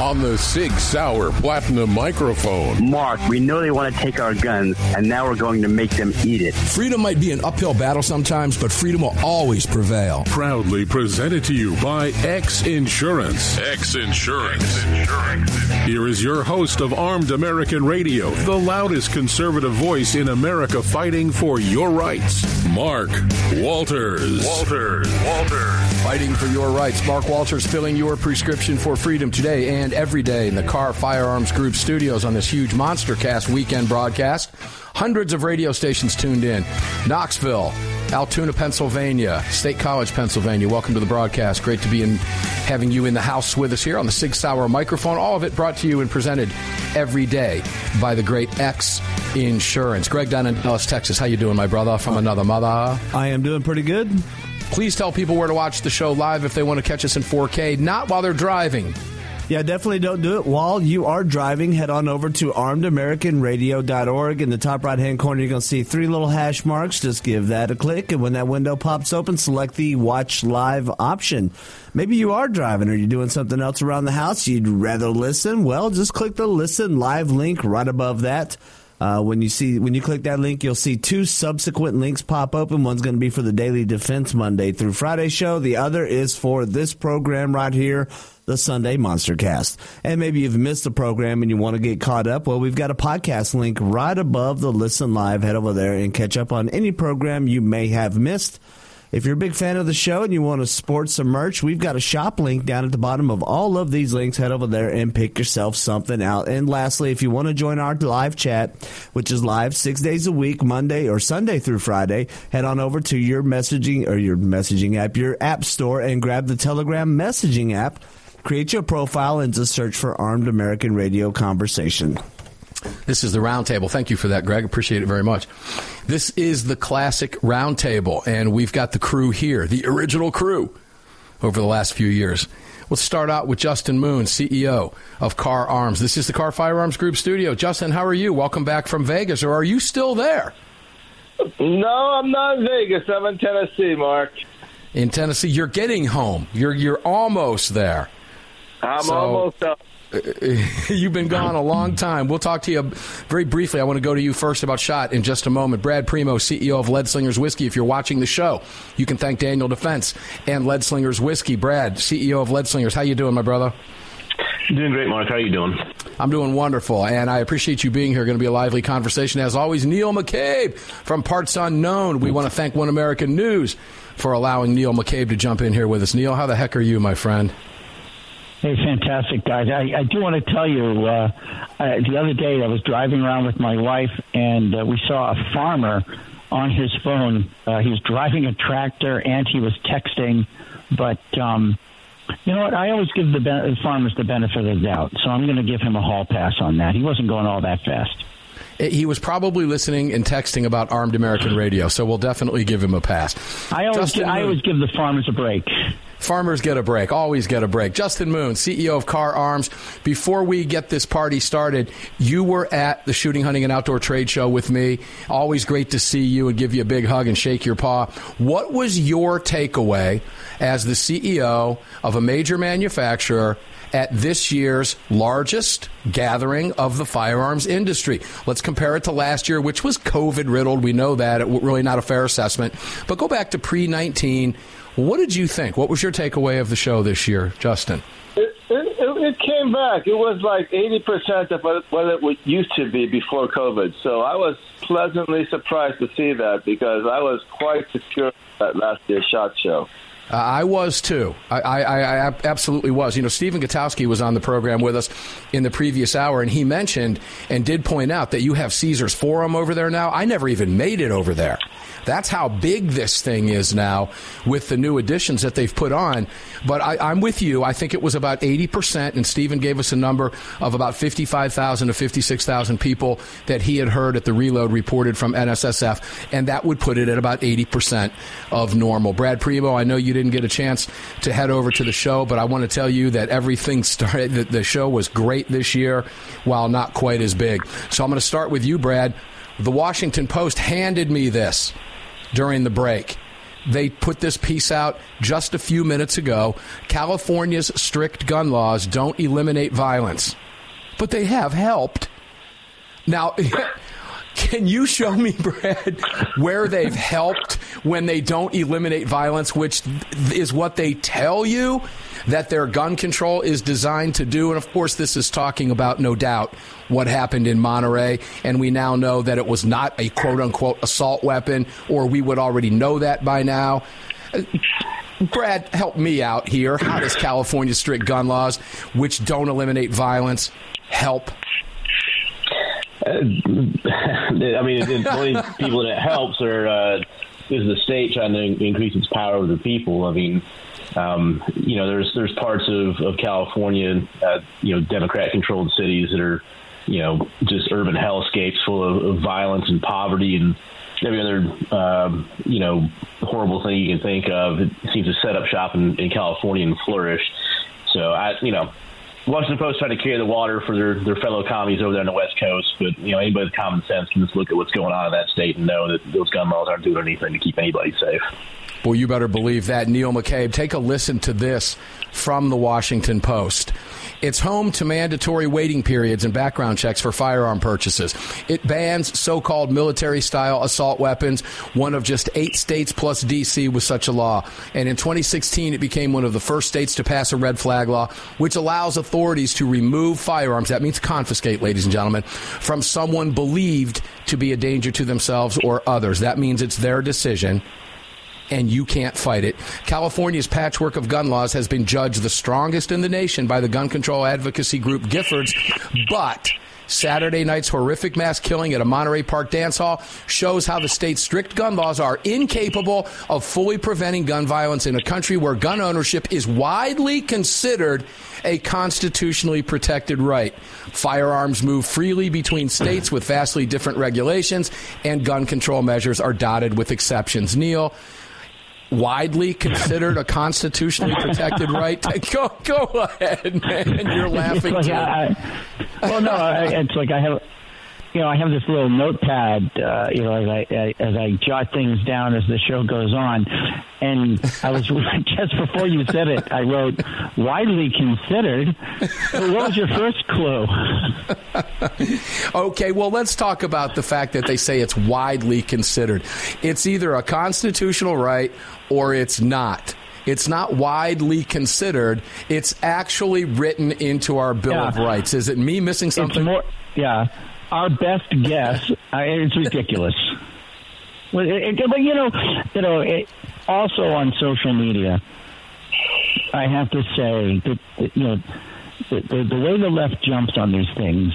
on the Sig Sauer Platinum microphone. Mark, we know they want to take our guns, and now we're going to make them eat it. Freedom might be an uphill battle sometimes, but freedom will always prevail. Proudly presented to you by X Insurance. X Insurance. Here is your host of Armed American Radio, the loudest conservative voice in America fighting for your rights, Mark Walters. Walters. Walters. Fighting for your rights. Mark Walters filling your prescription for freedom today and every day in the Kahr Firearms Group studios on this huge Monster Cast weekend broadcast. Hundreds of radio stations tuned in. Knoxville, Altoona, Pennsylvania, State College, Pennsylvania. Welcome to the broadcast. Great to be in having you in the house with us here on the Sig Sauer microphone. All of it brought to you and presented every day by the great X Insurance. Greg down in Dallas, Texas. How you doing, my brother? From another mother. I am doing pretty good. Please tell people where to watch the show live if they want to catch us in 4K, not while they're driving. Yeah, definitely don't do it while you are driving. Head on over to armedamericanradio.org. In the top right hand corner, you're going to see three little hash marks. Just give that a click, and when that window pops open, select the Watch Live option. Maybe you are driving or you're doing something else around the house. You'd rather listen. Well, just click the Listen Live link right above that. Uh, when you see when you click that link, you'll see two subsequent links pop open. One's going to be for the Daily Defense Monday through Friday show. The other is for this program right here, the Sunday Monster Cast. And maybe you've missed the program and you want to get caught up. Well, we've got a podcast link right above the Listen Live. Head over there and catch up on any program you may have missed. If you're a big fan of the show and you want to sport some merch, we've got a shop link down at the bottom of all of these links. Head over there and pick yourself something out. And lastly, if you want to join our live chat, which is live six days a week, Monday or Sunday through Friday, head on over to your messaging or your messaging app, your app store, and grab the Telegram messaging app. Create your profile and just search for Armed American Radio Conversation. This is the roundtable. Thank you for that, Greg. Appreciate it very much. This is the classic roundtable, and we've got the crew here, the original crew, over the last few years. Let's start out with Justin Moon, CEO of Kahr Arms. This is the Kahr Firearms Group studio. Justin, how are you? Welcome back from Vegas, or are you still there? No, I'm not in Vegas. I'm in Tennessee, Mark. In Tennessee, you're getting home. You're you're almost there. I'm so, almost up. You've been gone a long time. We'll talk to you very briefly. I want to go to you first about shot in just a moment. Brad Primo, CEO of Lead Slingers Whiskey. If you're watching the show, you can thank Daniel Defense and Lead Slingers Whiskey. Brad, CEO of Lead Slingers, how you doing, my brother? Doing great, Mark. How are you doing? I'm doing wonderful, and I appreciate you being here. Going to be a lively conversation. As always, Neil McCabe from Parts Unknown. We want to thank One American News for allowing Neil McCabe to jump in here with us. Neil, how the heck are you, my friend? Hey, fantastic, guys. I, I do want to tell you, uh, I, the other day I was driving around with my wife, and uh, we saw a farmer on his phone. Uh, he was driving a tractor and he was texting, but. Um, you know what? I always give the ben- farmers the benefit of the doubt, so I'm going to give him a hall pass on that. He wasn't going all that fast. He was probably listening and texting about Armed American Radio, so we'll definitely give him a pass. I always, I always give the farmers a break. Farmers get a break, always get a break. Justin Moon, CEO of Kahr Arms. Before we get this party started, you were at the Shooting, Hunting, and Outdoor Trade Show with me. Always great to see you and give you a big hug and shake your paw. What was your takeaway as the CEO of a major manufacturer at this year's largest gathering of the firearms industry. Let's compare it to last year, which was COVID riddled. We know that. It really not a fair assessment. But go back to pre 19. What did you think? What was your takeaway of the show this year, Justin? It, it, it came back. It was like 80% of what, it used to be before COVID. So I was pleasantly surprised to see that because I was quite secure at last year's SHOT Show. Uh, I was too. I, I, I, absolutely was. You know, Stephen Gutowski was on the program with us in the previous hour, and he mentioned and did point out that you have Caesars Forum over there now. I never even made it over there. That's how big this thing is now with the new additions that they've put on. But I, am with you. I think it was about 80%, and Stephen gave us a number of about 55,000 to 56,000 people that he had heard at the reload reported from NSSF, and that would put it at about 80% of normal. Brad Primo, I know you didn't get a chance to head over to the show, but I want to tell you that everything started, the show was great this year, while not quite as big. So I'm going to start with you, Brad. The Washington Post handed me this during the break. They put this piece out just a few minutes ago. California's strict gun laws don't eliminate violence, but they have helped. Now, can you show me, Brad, where they've helped when they don't eliminate violence, which is what they tell you that their gun control is designed to do? And of course, this is talking about, no doubt, what happened in Monterey. And we now know that it was not a quote unquote assault weapon, or we would already know that by now. Brad, help me out here. How does California's strict gun laws, which don't eliminate violence, help? Uh, I mean, the only people that it helps are uh, is the state trying to increase its power over the people. I mean, um, you know, there's there's parts of of California, uh, you know, Democrat-controlled cities that are, you know, just urban hellscapes full of, of violence and poverty and every other, um, you know, horrible thing you can think of. It seems to set up shop in, in California and flourish. So I, you know, Washington Post trying to carry the water for their, their fellow commies over there on the West Coast, but you know anybody with common sense can just look at what's going on in that state and know that those gun laws aren't doing anything to keep anybody safe. Well, you better believe that. Neil McCabe, take a listen to this from the Washington Post. It's home to mandatory waiting periods and background checks for firearm purchases. It bans so called military style assault weapons, one of just eight states plus D.C. with such a law. And in 2016, it became one of the first states to pass a red flag law, which allows authorities to remove firearms, that means confiscate, ladies and gentlemen, from someone believed to be a danger to themselves or others. That means it's their decision and you can't fight it. California's patchwork of gun laws has been judged the strongest in the nation by the gun control advocacy group Giffords, but Saturday night's horrific mass killing at a Monterey Park dance hall shows how the state's strict gun laws are incapable of fully preventing gun violence in a country where gun ownership is widely considered a constitutionally protected right. Firearms move freely between states with vastly different regulations, and gun control measures are dotted with exceptions. Neil, widely considered a constitutionally protected right? Go, go ahead, man. You're laughing. Like I, well, no, I, it's like I have you know, I have this little notepad, uh, you know, as I as I jot things down as the show goes on, and I was just before you said it, I wrote widely considered. what was your first clue? okay, well, let's talk about the fact that they say it's widely considered. It's either a constitutional right or it's not. It's not widely considered. It's actually written into our Bill yeah. of Rights. Is it me missing something? More, yeah our best guess. I, it's ridiculous. But, but you know, you know, it, also on social media, I have to say that, that you know the, the, the way the left jumps on these things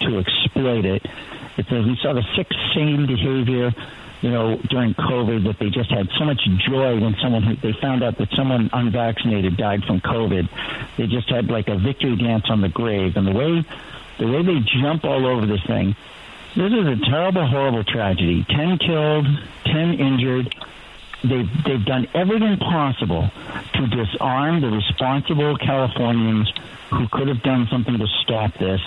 to exploit it. It's a, we saw the sick, sane behavior you know, during COVID that they just had so much joy when someone they found out that someone unvaccinated died from COVID. They just had like a victory dance on the grave, and the way the way they jump all over this thing. This is a terrible, horrible tragedy. Ten killed, ten injured. They've they've done everything possible to disarm the responsible Californians who could have done something to stop this.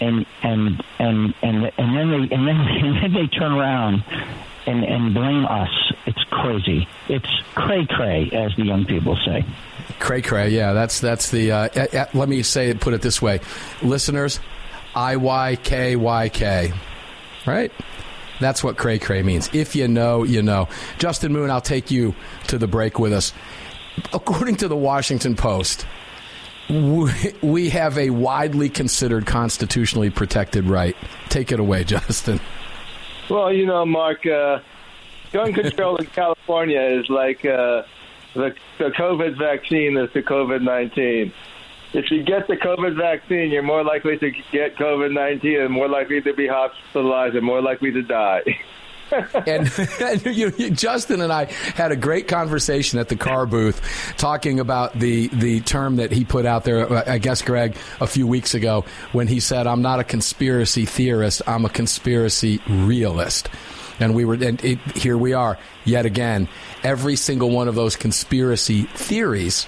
And and and and and then they and then and then they turn around and and blame us. It's crazy. It's cray cray, as the young people say. Cray cray, yeah. That's that's the. Uh, uh, let me say it. Put it this way, listeners. I Y K Y K, right? That's what cray cray means. If you know, you know. Justin Moon, I'll take you to the break with us. According to the Washington Post, we have a widely considered constitutionally protected right. Take it away, Justin. Well, you know, Mark, uh, gun control in California is like uh, the, the COVID vaccine is the COVID 19. If you get the COVID vaccine, you're more likely to get COVID 19 and more likely to be hospitalized and more likely to die. and, and you, you, Justin and I had a great conversation at the Kahr booth talking about the the term that he put out there. Uh, I guess Greg a few weeks ago when he said, "I'm not a conspiracy theorist. I'm a conspiracy realist." And we were, and it, here we are yet again. Every single one of those conspiracy theories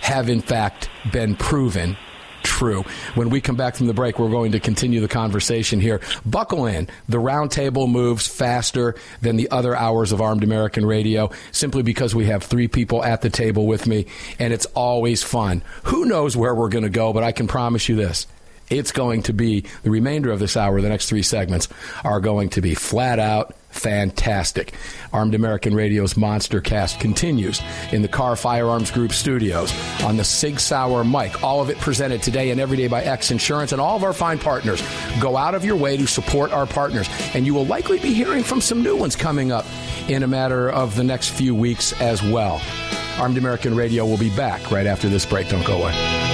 have in fact been proven true. When we come back from the break, we're going to continue the conversation here. Buckle in. The roundtable moves faster than the other hours of Armed American Radio simply because we have three people at the table with me, and it's always fun. Who knows where we're going to go, but I can promise you this. It's going to be the remainder of this hour, the next three segments are going to be flat out fantastic. Armed American Radio's Monster Cast continues in the Kahr Firearms Group studios on the Sig Sauer mic. All of it presented today and every day by X Insurance and all of our fine partners. Go out of your way to support our partners, and you will likely be hearing from some new ones coming up in a matter of the next few weeks as well. Armed American Radio will be back right after this break. Don't go away.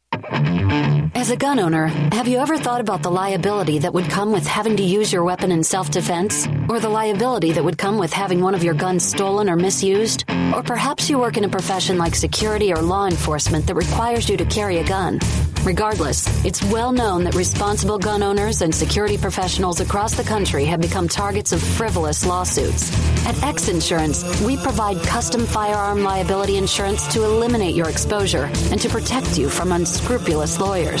Mm-hmm. As a gun owner, have you ever thought about the liability that would come with having to use your weapon in self defense? Or the liability that would come with having one of your guns stolen or misused? Or perhaps you work in a profession like security or law enforcement that requires you to carry a gun. Regardless, it's well known that responsible gun owners and security professionals across the country have become targets of frivolous lawsuits. At X Insurance, we provide custom firearm liability insurance to eliminate your exposure and to protect you from unscrupulous lawyers.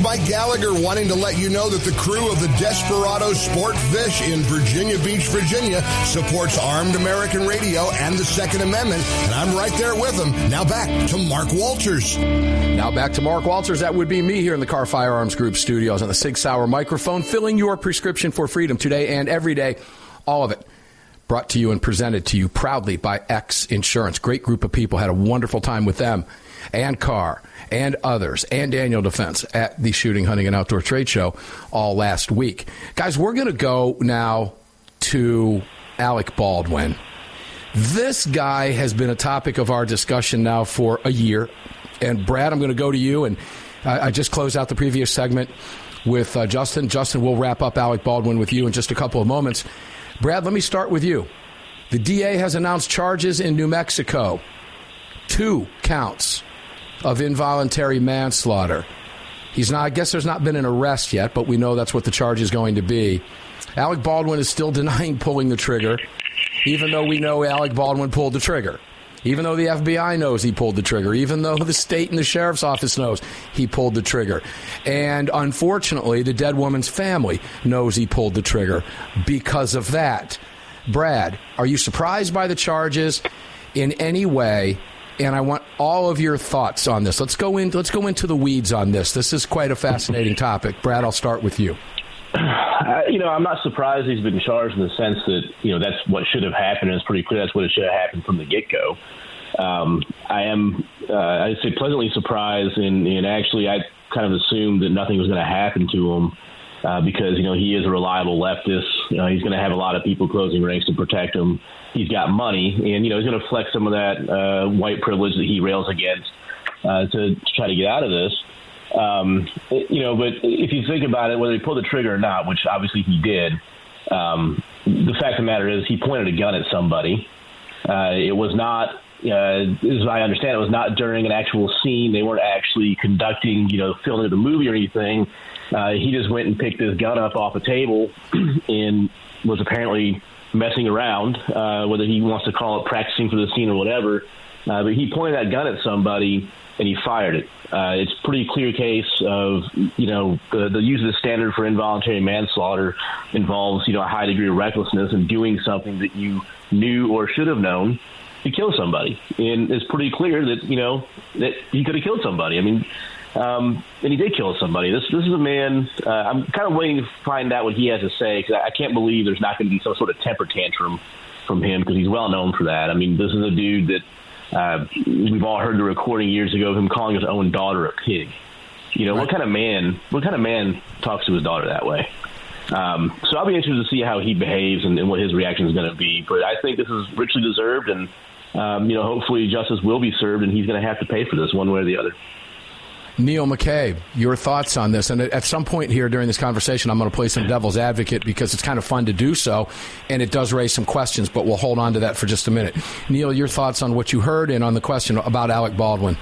Gallagher wanting to let you know that the crew of the Desperado Sport Fish in Virginia Beach, Virginia supports Armed American Radio and the Second Amendment, and I'm right there with them. Now back to Mark Walters. Now back to Mark Walters. That would be me here in the Kahr Firearms Group studios on the Sig Sauer microphone, filling your prescription for freedom today and every day. All of it brought to you and presented to you proudly by X Insurance. Great group of people. Had a wonderful time with them and Kahr and others and Daniel Defense at the Shooting, Hunting, and Outdoor Trade Show all last week. Guys, we're going to go now to Alec Baldwin. This guy has been a topic of our discussion now for a year. And Brad, I'm going to go to you. And I, I just closed out the previous segment with uh, Justin. Justin, we'll wrap up Alec Baldwin with you in just a couple of moments. Brad, let me start with you. The DA has announced charges in New Mexico, two counts of involuntary manslaughter. He's not, I guess there's not been an arrest yet, but we know that's what the charge is going to be. Alec Baldwin is still denying pulling the trigger, even though we know Alec Baldwin pulled the trigger. Even though the FBI knows he pulled the trigger, even though the state and the sheriff's office knows he pulled the trigger. And unfortunately, the dead woman's family knows he pulled the trigger because of that. Brad, are you surprised by the charges in any way? And I want all of your thoughts on this. Let's go in. Let's go into the weeds on this. This is quite a fascinating topic. Brad, I'll start with you. Uh, you know, I'm not surprised he's been charged in the sense that you know that's what should have happened. And it's pretty clear that's what it should have happened from the get go. Um, I am, uh, I'd say, pleasantly surprised, and, and actually, I kind of assumed that nothing was going to happen to him uh, because you know he is a reliable leftist. You know, he's going to have a lot of people closing ranks to protect him. He's got money, and you know he's going to flex some of that uh, white privilege that he rails against uh, to, to try to get out of this. Um, you know, but if you think about it, whether he pulled the trigger or not, which obviously he did, um, the fact of the matter is he pointed a gun at somebody. Uh, it was not, uh, as I understand, it was not during an actual scene. They weren't actually conducting, you know, filming the movie or anything. Uh, he just went and picked his gun up off a table and was apparently messing around, uh, whether he wants to call it practicing for the scene or whatever. Uh, but he pointed that gun at somebody and he fired it. Uh, it's pretty clear case of, you know, the, the use of the standard for involuntary manslaughter involves, you know, a high degree of recklessness and doing something that you knew or should have known to kill somebody. And it's pretty clear that, you know, that he could have killed somebody. I mean, um, and he did kill somebody. This this is a man. Uh, I'm kind of waiting to find out what he has to say because I, I can't believe there's not going to be some sort of temper tantrum from him because he's well known for that. I mean, this is a dude that uh, we've all heard the recording years ago of him calling his own daughter a pig. You know, right. what kind of man? What kind of man talks to his daughter that way? Um, so I'll be interested to see how he behaves and, and what his reaction is going to be. But I think this is richly deserved, and um, you know, hopefully justice will be served, and he's going to have to pay for this one way or the other. Neil McCabe, your thoughts on this? And at some point here during this conversation, I'm going to play some devil's advocate because it's kind of fun to do so, and it does raise some questions, but we'll hold on to that for just a minute. Neil, your thoughts on what you heard and on the question about Alec Baldwin?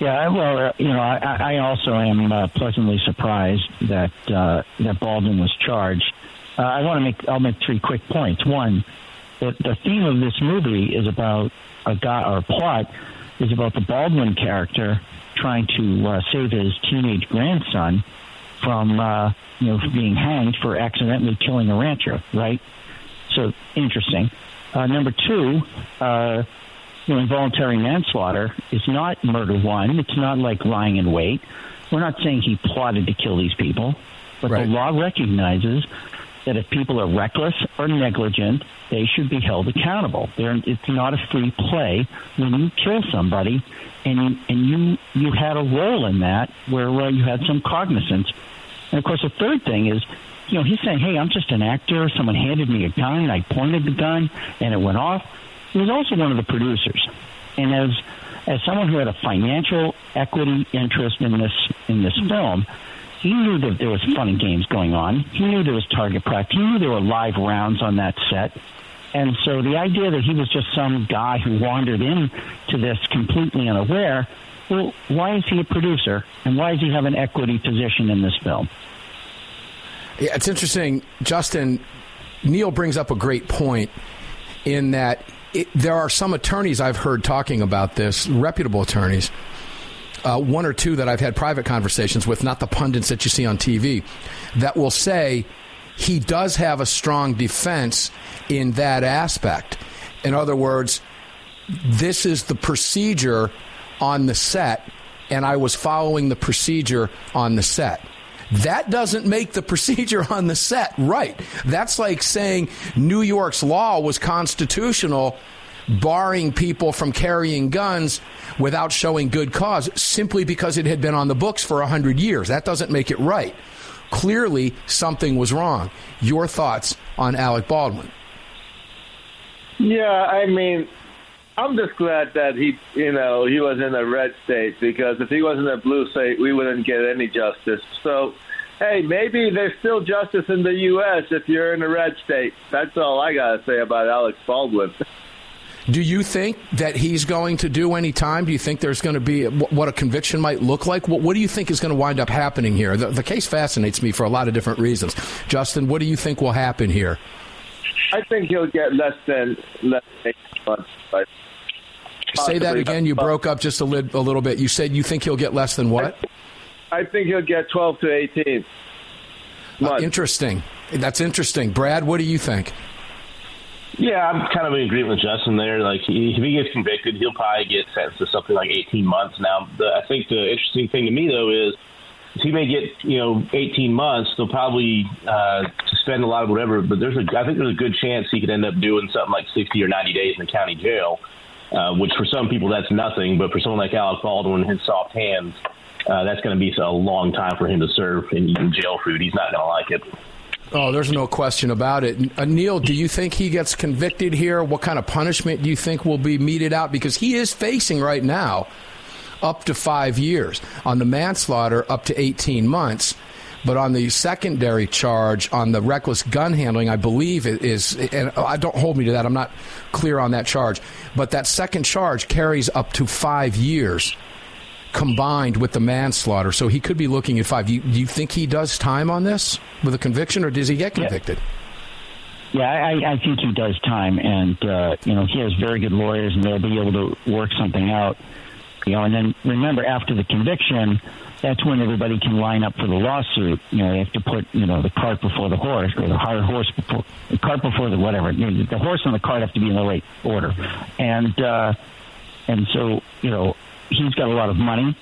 Yeah, well, uh, you know, I, I also am uh, pleasantly surprised that uh, that Baldwin was charged. Uh, I want to make I'll make three quick points. One, the, the theme of this movie is about a guy or plot is about the Baldwin character trying to uh, save his teenage grandson from uh, you know being hanged for accidentally killing a rancher, right? So interesting. Uh, number two, uh, you know, involuntary manslaughter is not murder one. It's not like lying in wait. We're not saying he plotted to kill these people, but right. the law recognizes that if people are reckless or negligent, they should be held accountable. They're, it's not a free play when you kill somebody and you, and you you had a role in that where uh, you had some cognizance. And of course, the third thing is, you know, he's saying, "Hey, I'm just an actor. Someone handed me a gun. And I pointed the gun, and it went off." He was also one of the producers, and as as someone who had a financial equity interest in this in this film he knew that there was fun and games going on. He knew there was target practice. He knew there were live rounds on that set. And so the idea that he was just some guy who wandered into this completely unaware, well, why is he a producer? And why does he have an equity position in this film? Yeah, it's interesting. Justin, Neil brings up a great point in that it, there are some attorneys I've heard talking about this, reputable attorneys, uh, one or two that I've had private conversations with, not the pundits that you see on TV, that will say he does have a strong defense in that aspect. In other words, this is the procedure on the set, and I was following the procedure on the set. That doesn't make the procedure on the set right. That's like saying New York's law was constitutional, barring people from carrying guns without showing good cause simply because it had been on the books for 100 years. That doesn't make it right. Clearly, something was wrong. Your thoughts on Alec Baldwin? Yeah, I mean, I'm just glad that he, you know, he was in a red state because if he was in a blue state, we wouldn't get any justice. So, hey, maybe there's still justice in the U.S. if you're in a red state. That's all I got to say about Alex Baldwin. Do you think that he's going to do any time? Do you think there's going to be what a conviction might look like? What, what do you think is going to wind up happening here? The, the, case fascinates me for a lot of different reasons. Justin, what do you think will happen here? I think he'll get less than less than eight months. But Say that again. You broke up just a, li- a little bit. You said you think he'll get less than what? I think he'll get 12 to 18. Uh, interesting. That's interesting. Brad, what do you think? Yeah, I'm kind of in agreement with Justin there. Like, he, if he gets convicted, he'll probably get sentenced to something like 18 months. Now, the, I think the interesting thing to me though is he may get you know 18 months. They'll probably uh, suspend a lot of whatever, but there's a I think there's a good chance he could end up doing something like 60 or 90 days in the county jail, uh, which for some people that's nothing, but for someone like Alec Baldwin, his soft hands, uh, that's going to be a long time for him to serve in eating jail food. He's not going to like it. Oh, there's no question about it. Uh, Neil, do you think he gets convicted here? What kind of punishment do you think will be meted out? Because he is facing right now up to five years. On the manslaughter, up to 18 months. But on the secondary charge, on the reckless gun handling, I believe it is, and I don't hold me to that. I'm not clear on that charge. But that second charge carries up to five years combined with the manslaughter. So he could be looking at five. Do you, do you think he does time on this with a conviction, or does he get convicted? Yeah. I, I think he does time, and uh, you know he has very good lawyers, and they'll be able to work something out. You know, and then remember after the conviction, that's when everybody can line up for the lawsuit. You know, they have to put you know the cart before the horse, or the hard horse before the cart before the whatever. You know, the horse and the cart have to be in the right order, and uh, and so you know he's got a lot of money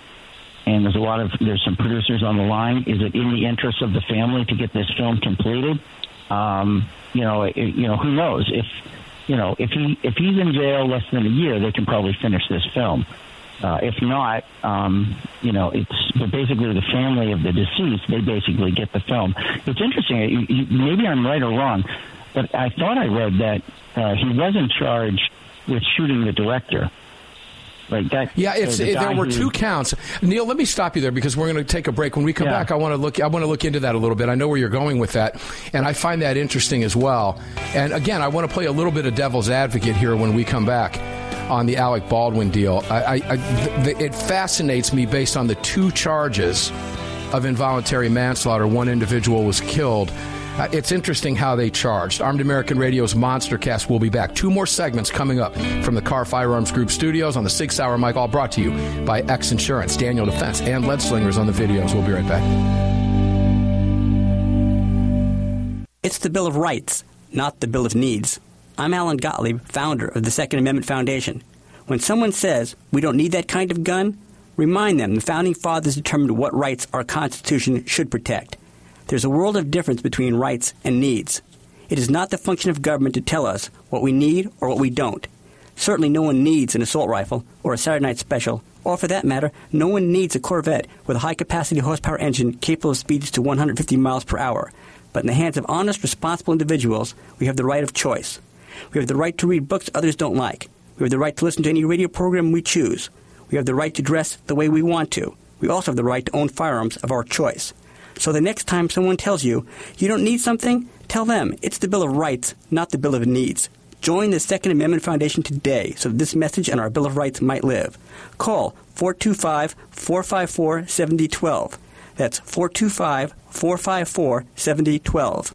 and there's a lot of there's some producers on the line. Is it in the interest of the family to get this film completed? Um, you know, it, you know who knows if you know if he if he's in jail less than a year, they can probably finish this film. Uh, if not, um, you know, it's but basically the family of the deceased. They basically get the film. It's interesting. Maybe I'm right or wrong, but I thought I read that uh, he wasn't charged with shooting the director. Like that. Yeah, it's, so the it, there were two counts. Neil, let me stop you there because we're going to take a break. When we come Yeah. back, I want to look. I want to look into that a little bit. I know where you're going with that, and I find that interesting as well. And again, I want to play a little bit of devil's advocate here when we come back on the Alec Baldwin deal. I, I, I th- it fascinates me based on the two charges of involuntary manslaughter. One individual was killed. Uh, it's interesting how they charged. Armed American Radio's Monster Cast will be back. Two more segments coming up from the Kahr Firearms Group studios on the Sig Sauer Mike, all brought to you by X Insurance, Daniel Defense, and Lead Slingers on the videos. We'll be right back. It's the Bill of Rights, not the Bill of Needs. I'm Alan Gottlieb, founder of the Second Amendment Foundation. When someone says we don't need that kind of gun, remind them the Founding Fathers determined what rights our Constitution should protect. There's a world of difference between rights and needs. It is not the function of government to tell us what we need or what we don't. Certainly, no one needs an assault rifle or a Saturday night special, or for that matter, no one needs a Corvette with a high capacity horsepower engine capable of speeds to 150 miles per hour. But in the hands of honest, responsible individuals, we have the right of choice. We have the right to read books others don't like. We have the right to listen to any radio program we choose. We have the right to dress the way we want to. We also have the right to own firearms of our choice. So the next time someone tells you you don't need something, tell them it's the Bill of Rights, not the Bill of Needs. Join the Second Amendment Foundation today so this message and our Bill of Rights might live. Call 425 454 7012. That's 425 454 7012.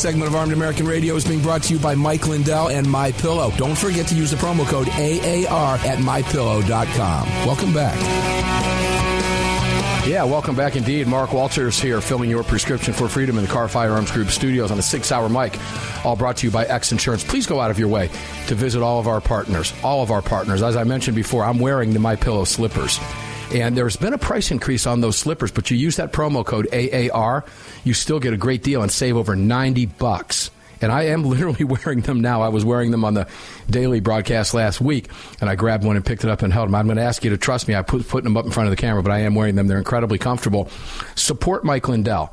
Segment of Armed American Radio is being brought to you by Mike Lindell and My Pillow. Don't forget to use the promo code AAR at mypillow.com. Welcome back. Yeah, welcome back indeed. Mark Walters here, filming your prescription for freedom in the Kahr Firearms Group studios on a Sig Sauer mic, all brought to you by X Insurance. Please go out of your way to visit all of our partners. All of our partners. As I mentioned before, I'm wearing the My Pillow slippers. And there's been a price increase on those slippers, but you use that promo code AAR, you still get a great deal and save over 90 bucks. And I am literally wearing them now. I was wearing them on the daily broadcast last week, and I grabbed one and picked it up and held them. I'm going to ask you to trust me. I put putting them up in front of the camera, but I am wearing them. They're incredibly comfortable. Support Mike Lindell.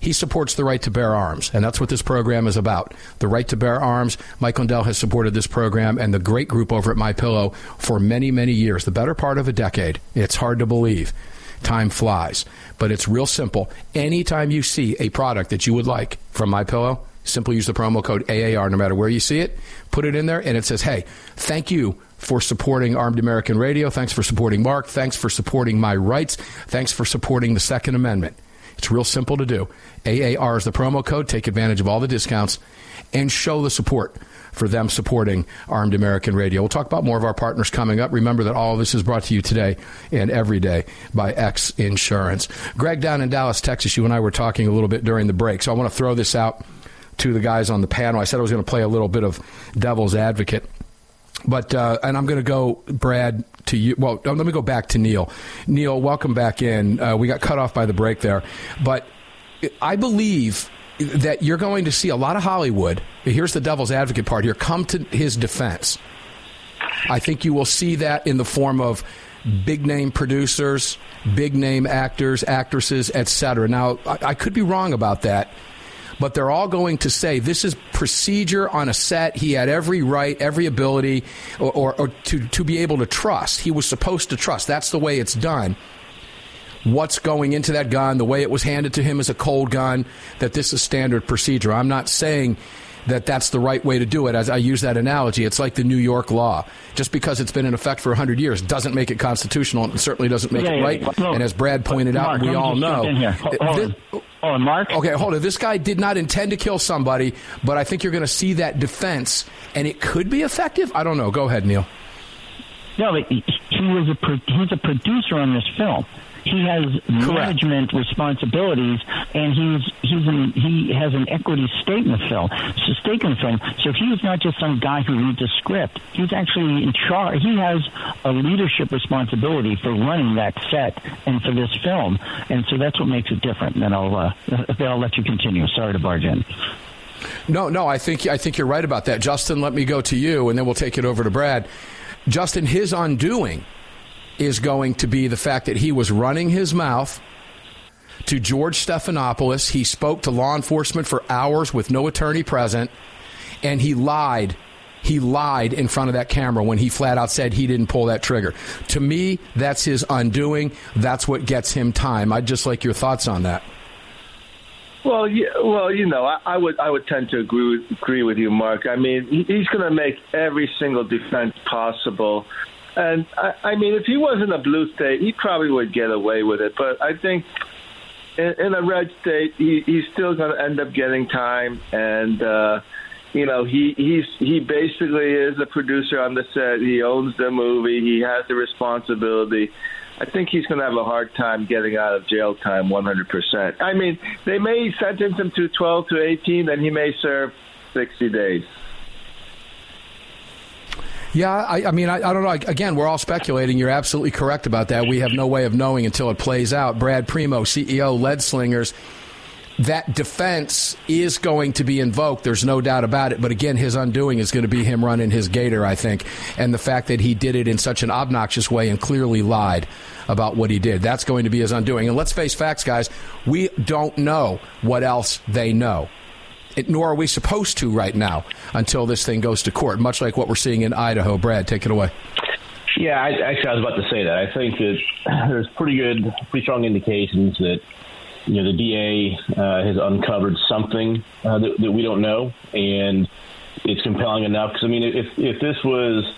He supports the right to bear arms, and that's what this program is about. The right to bear arms. Mike Lindell has supported this program and the great group over at My Pillow for many, many years, the better part of a decade. It's hard to believe. Time flies, but it's real simple. Anytime you see a product that you would like from My Pillow, simply use the promo code AAR no matter where you see it. Put it in there, and it says, "Hey, thank you." For supporting Armed American Radio. Thanks for supporting Mark. Thanks for supporting my rights. Thanks for supporting the Second Amendment. It's real simple to do. AAR is the promo code. Take advantage of all the discounts and show the support for them supporting Armed American Radio. We'll talk about more of our partners coming up. Remember that all of this is brought to you today and every day by X Insurance. Greg down in Dallas, Texas, you and I were talking a little bit during the break, so I want to throw this out to the guys on the panel. I said I was going to play a little bit of devil's advocate. But uh, and I'm going to go, Brad, to you. Well, let me go back to Neil. Neil, welcome back in. Uh, we got cut off by the break there, but I believe that you're going to see a lot of Hollywood. Here's the devil's advocate part here. Come to his defense. I think you will see that in the form of big name producers, big name actors, actresses, etc. Now, I, I could be wrong about that, but they're all going to say this is procedure on a set. He had every right, every ability, or, or, or to, to be able to trust. He was supposed to trust. That's the way it's done what's going into that gun, the way it was handed to him as a cold gun, that this is standard procedure. I'm not saying that that's the right way to do it. As I use that analogy, it's like the New York law. Just because it's been in effect for 100 years doesn't make it constitutional and certainly doesn't make Yeah, it yeah, right. and as Brad pointed out, Mark, we all know. Here. Hold- hold This- on. Hold on, Mark. Okay, hold on. This guy did not intend to kill somebody, but I think you're going to see that defense, and it could be effective. I don't know. Go ahead, Neil. No, he was a pro- he's a producer on this film. He has management responsibilities, and he's he's an, he has an equity stake in the film. So stake in the film. So he's not just some guy who reads a script. He's actually in charge. He has a leadership responsibility for running that set and for this film, and so that's what makes it different. And then I'll uh, then I'll let you continue. Sorry to barge in. No, no, I think I think you're right about that. Justin, let me go to you, and then we'll take it over to Brad. Justin, his undoing is going to be the fact that he was running his mouth to George Stephanopoulos. He spoke to law enforcement for hours with no attorney present, and he lied. He lied in front of that camera when he flat out said he didn't pull that trigger. To me, that's his undoing. That's what gets him time. I'd just like your thoughts on that. Well, yeah, well, you know, I, I would I would tend to agree agree with you, Mark. I mean, he's going to make every single defense possible, and I, I mean, if he wasn't a blue state, he probably would get away with it. But I think in, in a red state, he, he's still going to end up getting time, and uh, you know, he he's he basically is a producer on the set. He owns the movie. He has the responsibility. I think he's going to have a hard time getting out of jail time 100%. I mean, they may sentence him to 12 to 18, then he may serve 60 days. Yeah, I, I mean, I, I don't know. Again, we're all speculating. You're absolutely correct about that. We have no way of knowing until it plays out. Brad Primo, CEO, Lead Slingers. That defense is going to be invoked. There's no doubt about it. But again, his undoing is going to be him running his gator, I think. And the fact that he did it in such an obnoxious way and clearly lied about what he did. That's going to be his undoing. And let's face facts, guys. We don't know what else they know. Nor are we supposed to right now until this thing goes to court, much like what we're seeing in Idaho. Brad, take it away. Yeah, I, actually, I was about to say that. I think that there's pretty good, pretty strong indications that you know the DA uh, has uncovered something uh, that, that we don't know, and it's compelling enough. Because I mean, if if this was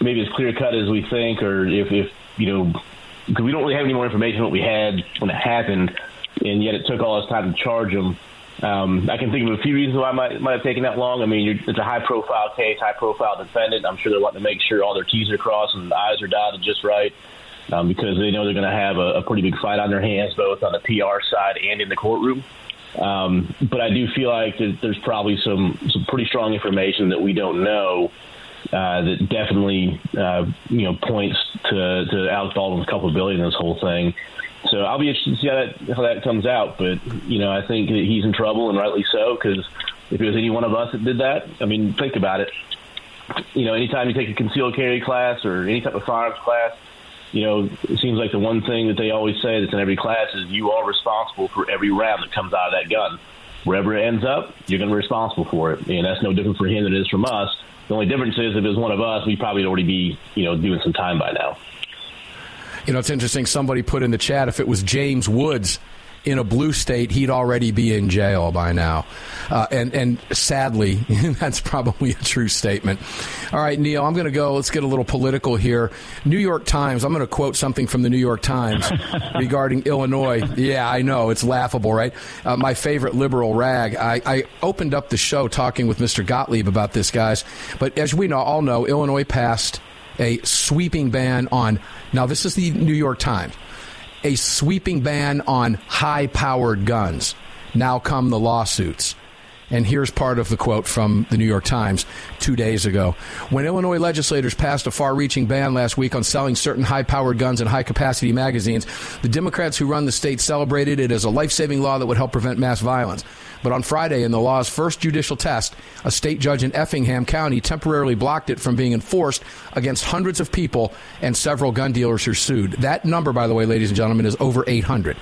maybe as clear cut as we think, or if if you know, because we don't really have any more information what we had when it happened, and yet it took all this time to charge him. Um, I can think of a few reasons why it might, might have taken that long. I mean, it's a high profile case, high profile defendant. I'm sure they're wanting to make sure all their T's are crossed and I's are dotted just right um, because they know they're going to have a, a pretty big fight on their hands, both on the PR side and in the courtroom. Um, but I do feel like there's probably some, some pretty strong information that we don't know uh, that definitely uh, you know points to, to Alex Baldwin's culpability in this whole thing. So I'll be interested to see how that how that comes out. But you know, I think that he's in trouble, and rightly so, because if it was any one of us that did that, I mean, think about it. You know, anytime you take a concealed carry class or any type of firearms class, you know, it seems like the one thing that they always say that's in every class is you are responsible for every round that comes out of that gun. Wherever it ends up, you're going to be responsible for it, and that's no different for him than it is from us. The only difference is if it was one of us, we'd probably already be, you know, doing some time by now. You know, it's interesting. Somebody put in the chat if it was James Woods in a blue state, he'd already be in jail by now. Uh, and, and sadly, that's probably a true statement. All right, Neil, I'm going to go. Let's get a little political here. New York Times, I'm going to quote something from the New York Times regarding Illinois. Yeah, I know. It's laughable, right? Uh, my favorite liberal rag. I, I opened up the show talking with Mr. Gottlieb about this, guys. But as we know, all know, Illinois passed a sweeping ban on. Now, this is the New York Times. A sweeping ban on high powered guns. Now come the lawsuits. And here's part of the quote from the New York Times two days ago. When Illinois legislators passed a far reaching ban last week on selling certain high powered guns and high capacity magazines, the Democrats who run the state celebrated it as a life saving law that would help prevent mass violence. But on Friday, in the law's first judicial test, a state judge in Effingham County temporarily blocked it from being enforced against hundreds of people and several gun dealers who sued. That number, by the way, ladies and gentlemen, is over 800.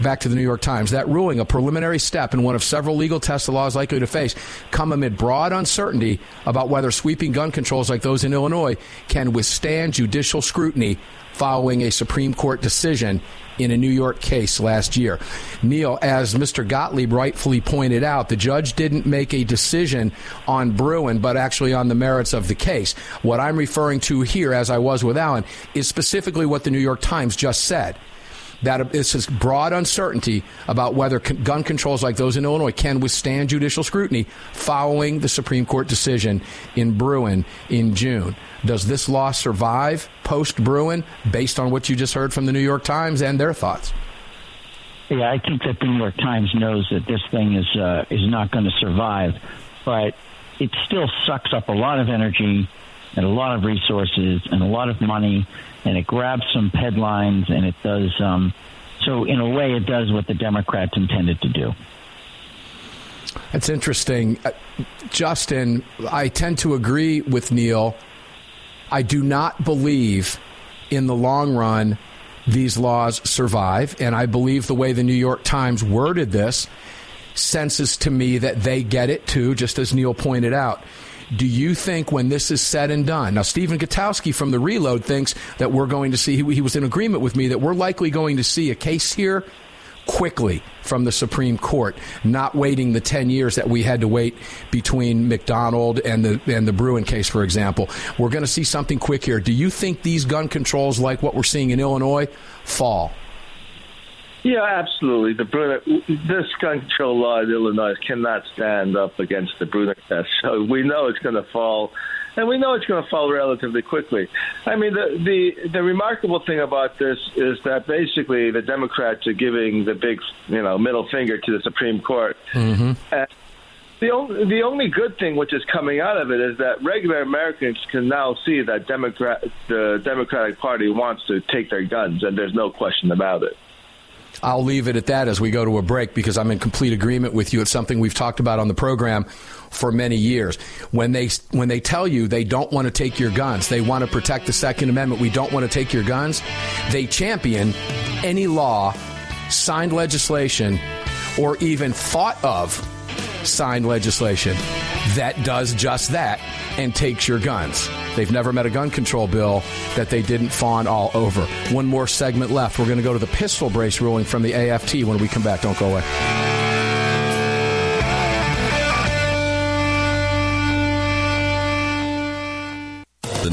Back to the New York Times. That ruling, a preliminary step in one of several legal tests the law is likely to face, come amid broad uncertainty about whether sweeping gun controls like those in Illinois can withstand judicial scrutiny following a Supreme Court decision in a New York case last year. Neil, as Mr. Gottlieb rightfully pointed out, the judge didn't make a decision on Bruen, but actually on the merits of the case. What I'm referring to here, as I was with Alan, is specifically what the New York Times just said that this broad uncertainty about whether gun controls like those in Illinois can withstand judicial scrutiny following the Supreme Court decision in Bruen in June. Does this law survive post Bruen based on what you just heard from the New York Times and their thoughts? Yeah, I think that the New York Times knows that this thing is uh, is not going to survive, but it still sucks up a lot of energy and a lot of resources and a lot of money, and it grabs some headlines and it does. Um, so, in a way, it does what the Democrats intended to do. That's interesting. Uh, Justin, I tend to agree with Neil. I do not believe in the long run these laws survive. And I believe the way the New York Times worded this senses to me that they get it too, just as Neil pointed out. Do you think when this is said and done? Now, Stephen Gutowski from the Reload thinks that we're going to see, he, he was in agreement with me that we're likely going to see a case here quickly from the Supreme Court, not waiting the 10 years that we had to wait between McDonald and the and the Bruen case, for example. We're going to see something quick here. Do you think these gun controls, like what we're seeing in Illinois, fall? Yeah, absolutely. The Bruen, this gun control law in Illinois cannot stand up against the Bruen test. So we know it's going to fall and we know it's going to fall relatively quickly. I mean, the the the remarkable thing about this is that basically the Democrats are giving the big, you know, middle finger to the Supreme Court. Mm-hmm. And the only the only good thing which is coming out of it is that regular Americans can now see that Democrat the Democratic Party wants to take their guns, and there's no question about it. I'll leave it at that as we go to a break because I'm in complete agreement with you. It's something we've talked about on the program for many years. When they when they tell you they don't want to take your guns, they want to protect the Second Amendment. We don't want to take your guns. They champion any law, signed legislation, or even thought of signed legislation that does just that and takes your guns. They've never met a gun control bill that they didn't fawn all over. One more segment left. We're going to go to the pistol brace ruling from the AFT when we come back. Don't go away.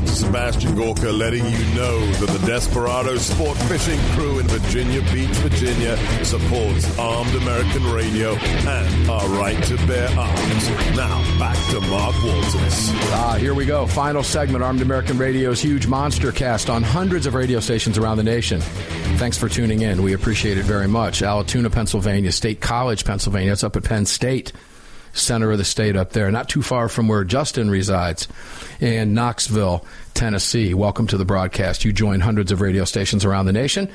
Hi, I'm Sebastian Gorka, letting you know that the Desperado Sport Fishing Crew in Virginia Beach, Virginia supports armed American radio and our right to bear arms. Now, back to Mark Walters. Ah, here we go. Final segment, Armed American Radio's huge monster cast on hundreds of radio stations around the nation. Thanks for tuning in. We appreciate it very much. Altoona, Pennsylvania, State College, Pennsylvania. That's up at Penn State center of the state up there, not too far from where Justin resides in Knoxville, Tennessee. Welcome to the broadcast. You join hundreds of radio stations around the nation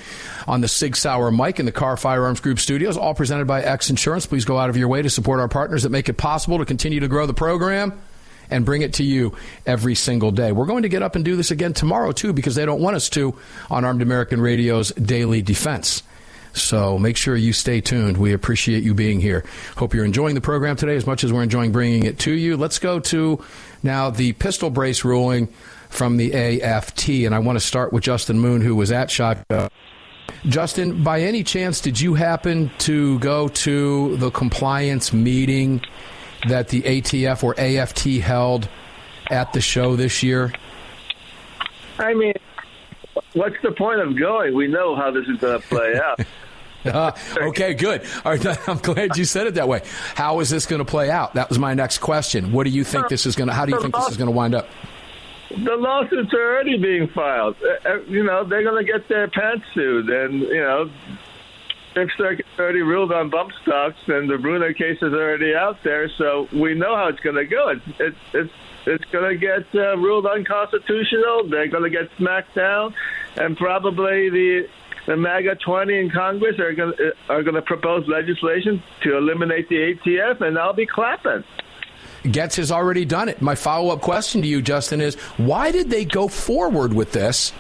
on the Sig Sauer mic in the Kahr Firearms Group studios, all presented by X Insurance. Please go out of your way to support our partners that make it possible to continue to grow the program and bring it to you every single day. We're going to get up and do this again tomorrow, too, because they don't want us to on Armed American Radio's Daily Defense. So make sure you stay tuned. We appreciate you being here. Hope you're enjoying the program today as much as we're enjoying bringing it to you. Let's go to now the pistol brace ruling from the AFT. And I want to start with Justin Moon, who was at Shotgun. Justin, by any chance, did you happen to go to the compliance meeting that the ATF or AFT held at the show this year? I mean, what's the point of going? We know how this is going to play out. Uh, okay, good. Right, I'm glad you said it that way. How is this going to play out? That was my next question. What do you think this is going to? How do you think this is going to wind up? The lawsuits are already being filed. Uh, uh, you know, they're going to get their pants sued, and you know, Fifth Circuit already ruled on bump stocks, and the Bruner case is already out there. So we know how it's going to go. It's it's it's it's going to get uh, ruled unconstitutional. They're going to get smacked down, and probably the the MAGA 20 in Congress are going to, are going to propose legislation to eliminate the ATF, and I'll be clapping. Gaetz has already done it. My follow up question to you, Justin, is why did they go forward with this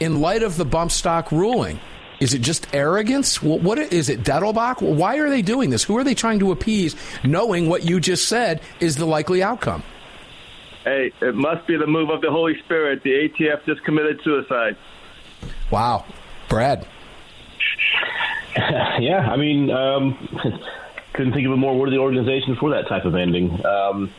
in light of the bump stock ruling? Is it just arrogance? What is it, Dettelbach? Why are they doing this? Who are they trying to appease, knowing what you just said is the likely outcome? Hey, it must be the move of the Holy Spirit. The ATF just committed suicide. Wow. Brad. Yeah, I mean, um, couldn't think of a more worthy organization for that type of ending. Um,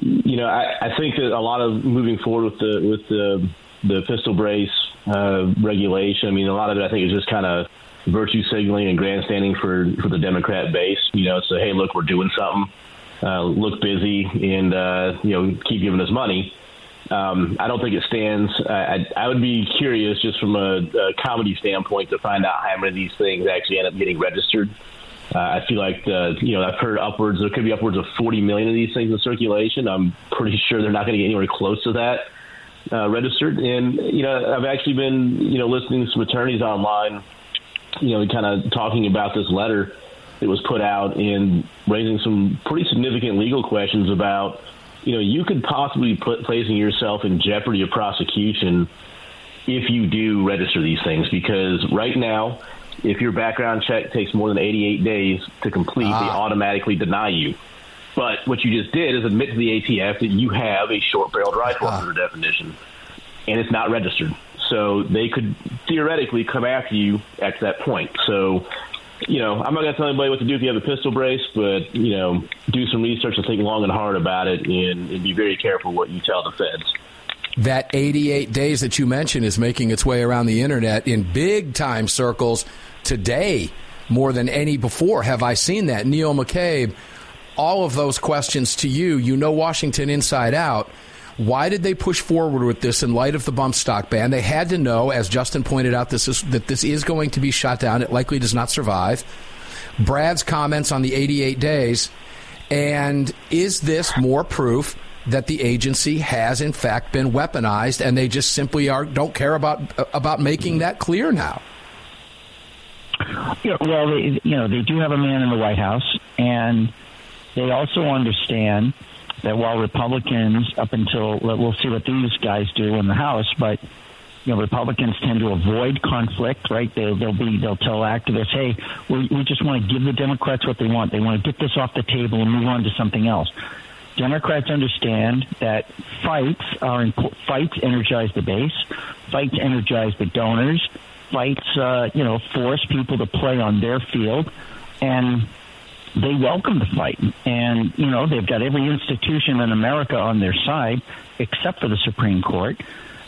you know, I, I think that a lot of moving forward with the with the the pistol brace uh, regulation. I mean, a lot of it I think is just kind of virtue signaling and grandstanding for for the Democrat base. You know, so hey, look, we're doing something. Uh, look busy and uh, you know keep giving us money. Um, I don't think it stands. I, I would be curious, just from a, a comedy standpoint, to find out how many of these things actually end up getting registered. Uh, I feel like the, you know I've heard upwards there could be upwards of 40 million of these things in circulation. I'm pretty sure they're not going to get anywhere close to that uh, registered. And you know I've actually been you know listening to some attorneys online, you know, kind of talking about this letter that was put out and raising some pretty significant legal questions about you know you could possibly put placing yourself in jeopardy of prosecution if you do register these things because right now if your background check takes more than 88 days to complete, ah. they automatically deny you. But what you just did is admit to the ATF that you have a short barreled rifle ah. under definition, and it's not registered. So they could theoretically come after you at that point. So, you know, I'm not going to tell anybody what to do if you have a pistol brace, but, you know, do some research and think long and hard about it and, and be very careful what you tell the feds that 88 days that you mentioned is making its way around the internet in big time circles today more than any before have I seen that. Neil McCabe, all of those questions to you. You know Washington inside out. Why did they push forward with this in light of the bump stock ban? They had to know, as Justin pointed out, this is, that this is going to be shot down. It likely does not survive. Brad's comments on the 88 days. And is this more proof that the agency has in fact been weaponized and they just simply are don't care about about making that clear now? Yeah, well, they, you know, they do have a man in the White House, and they also understand that while Republicans, up until we'll see what these guys do in the House, but you know, Republicans tend to avoid conflict, right? They'll, they'll be they'll tell activists, "Hey, we, we just want to give the Democrats what they want. They want to get this off the table and move on to something else." Democrats understand that fights are fights energize the base, fights energize the donors, fights, uh, you know, force people to play on their field, and they welcome the fight. And you know, they've got every institution in America on their side, except for the Supreme Court.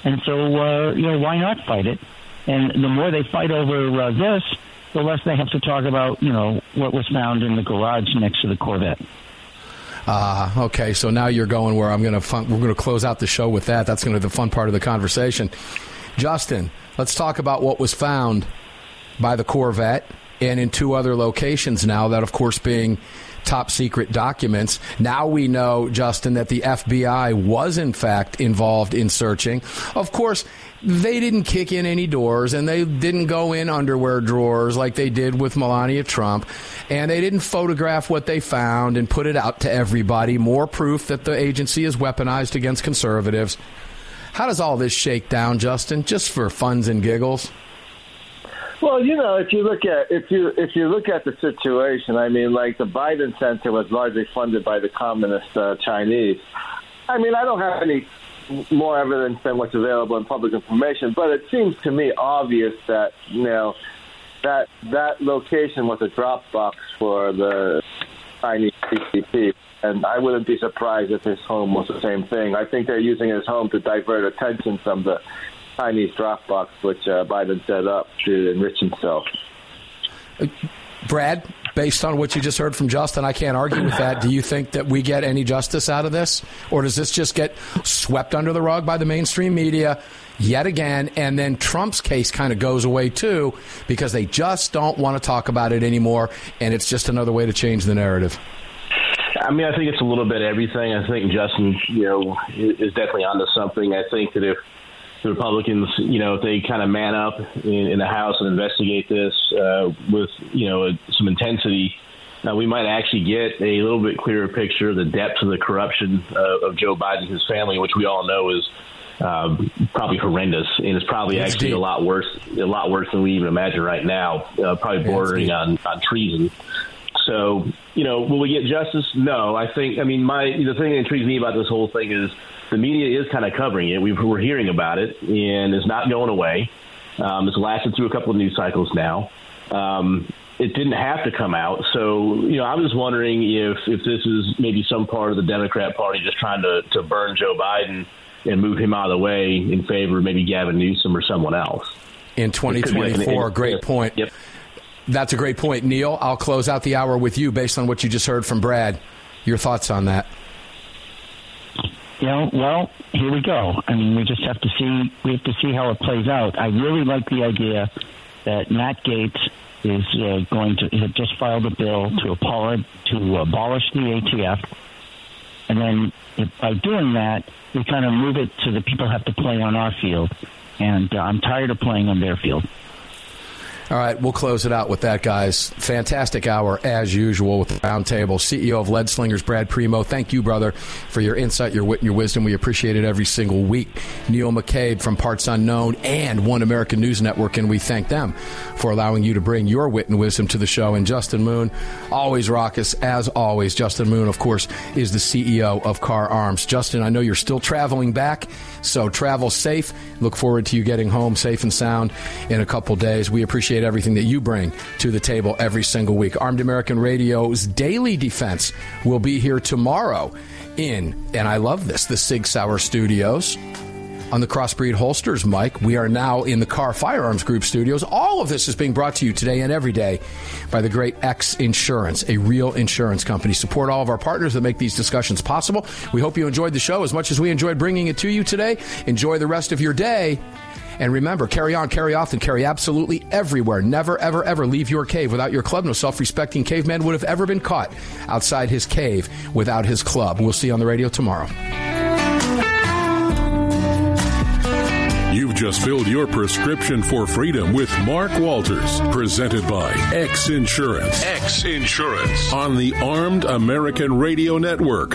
And so, uh, you know, why not fight it? And the more they fight over uh, this, the less they have to talk about, you know, what was found in the garage next to the Corvette. Uh, okay, so now you're going where I'm going to fun- we're going to close out the show with that. That's going to be the fun part of the conversation. Justin, let's talk about what was found by the Corvette and in two other locations now, that of course being top secret documents. Now we know, Justin, that the FBI was in fact involved in searching. Of course, they didn't kick in any doors and they didn't go in underwear drawers like they did with Melania Trump. And they didn't photograph what they found and put it out to everybody. More proof that the agency is weaponized against conservatives. How does all this shake down, Justin? Just for funs and giggles? Well, you know, if you look at if you if you look at the situation, I mean, like the Biden Center was largely funded by the communist uh, Chinese. I mean, I don't have any more evidence than what's available in public information, but it seems to me obvious that you know that that location was a drop box for the Chinese CCP and I wouldn't be surprised if his home was the same thing. I think they're using his home to divert attention from the Chinese Dropbox, which uh, Biden set up to enrich himself. Brad, based on what you just heard from Justin, I can't argue with that. Do you think that we get any justice out of this? Or does this just get swept under the rug by the mainstream media yet again? And then Trump's case kind of goes away too because they just don't want to talk about it anymore. And it's just another way to change the narrative. I mean, I think it's a little bit of everything. I think Justin, you know, is definitely onto something. I think that if the Republicans, you know, if they kind of man up in, in the House and investigate this uh, with, you know, some intensity, uh, we might actually get a little bit clearer picture of the depth of the corruption uh, of Joe Biden and his family, which we all know is um, probably horrendous, and it's probably it's actually deep. a lot worse, a lot worse than we even imagine right now. Uh, probably bordering on, on treason. So, you know, will we get justice? No. I think. I mean, my the thing that intrigues me about this whole thing is the media is kind of covering it. we are hearing about it, and it's not going away. Um, it's lasted through a couple of news cycles now. Um, it didn't have to come out. So, you know, I was wondering if if this is maybe some part of the Democrat Party just trying to to burn Joe Biden and move him out of the way in favor of maybe Gavin Newsom or someone else. In 2024, great point. Yep. That's a great point. Neil, I'll close out the hour with you based on what you just heard from Brad. Your thoughts on that? You know, well, here we go. I mean, we just have to see. We have to see how it plays out. I really like the idea that Matt Gaetz is uh, going to have just filed a bill to abolish to abolish the ATF, and then if, by doing that, we kind of move it to the people have to play on our field, and uh, I'm tired of playing on their field. All right, we'll close it out with that, guys. Fantastic hour, as usual, with the roundtable. CEO of Lead Slingers, Brad Primo. Thank you, brother, for your insight, your wit, and your wisdom. We appreciate it every single week. Neil McCabe from Parts Unknown and One American News Network, and we thank them for allowing you to bring your wit and wisdom to the show. And Justin Moon, always raucous, as always. Justin Moon, of course, is the CEO of Kahr Arms. Justin, I know you're still traveling back, so travel safe. Look forward to you getting home safe and sound in a couple days. We appreciate everything that you bring to the table every single week. Armed American Radio's Daily Defense will be here tomorrow in, and I love this, the Sig Sauer Studios. On the Crossbreed Holsters, mic, we are now in the Kahr Firearms Group studios. All of this is being brought to you today and every day by the great X Insurance, a real insurance company. Support all of our partners that make these discussions possible. We hope you enjoyed the show as much as we enjoyed bringing it to you today. Enjoy the rest of your day. And remember, carry on, carry off, and carry absolutely everywhere. Never, ever, ever leave your cave without your club. No self respecting caveman would have ever been caught outside his cave without his club. We'll see you on the radio tomorrow. You've just filled your prescription for freedom with Mark Walters, presented by X Insurance. X Insurance on the Armed American Radio Network.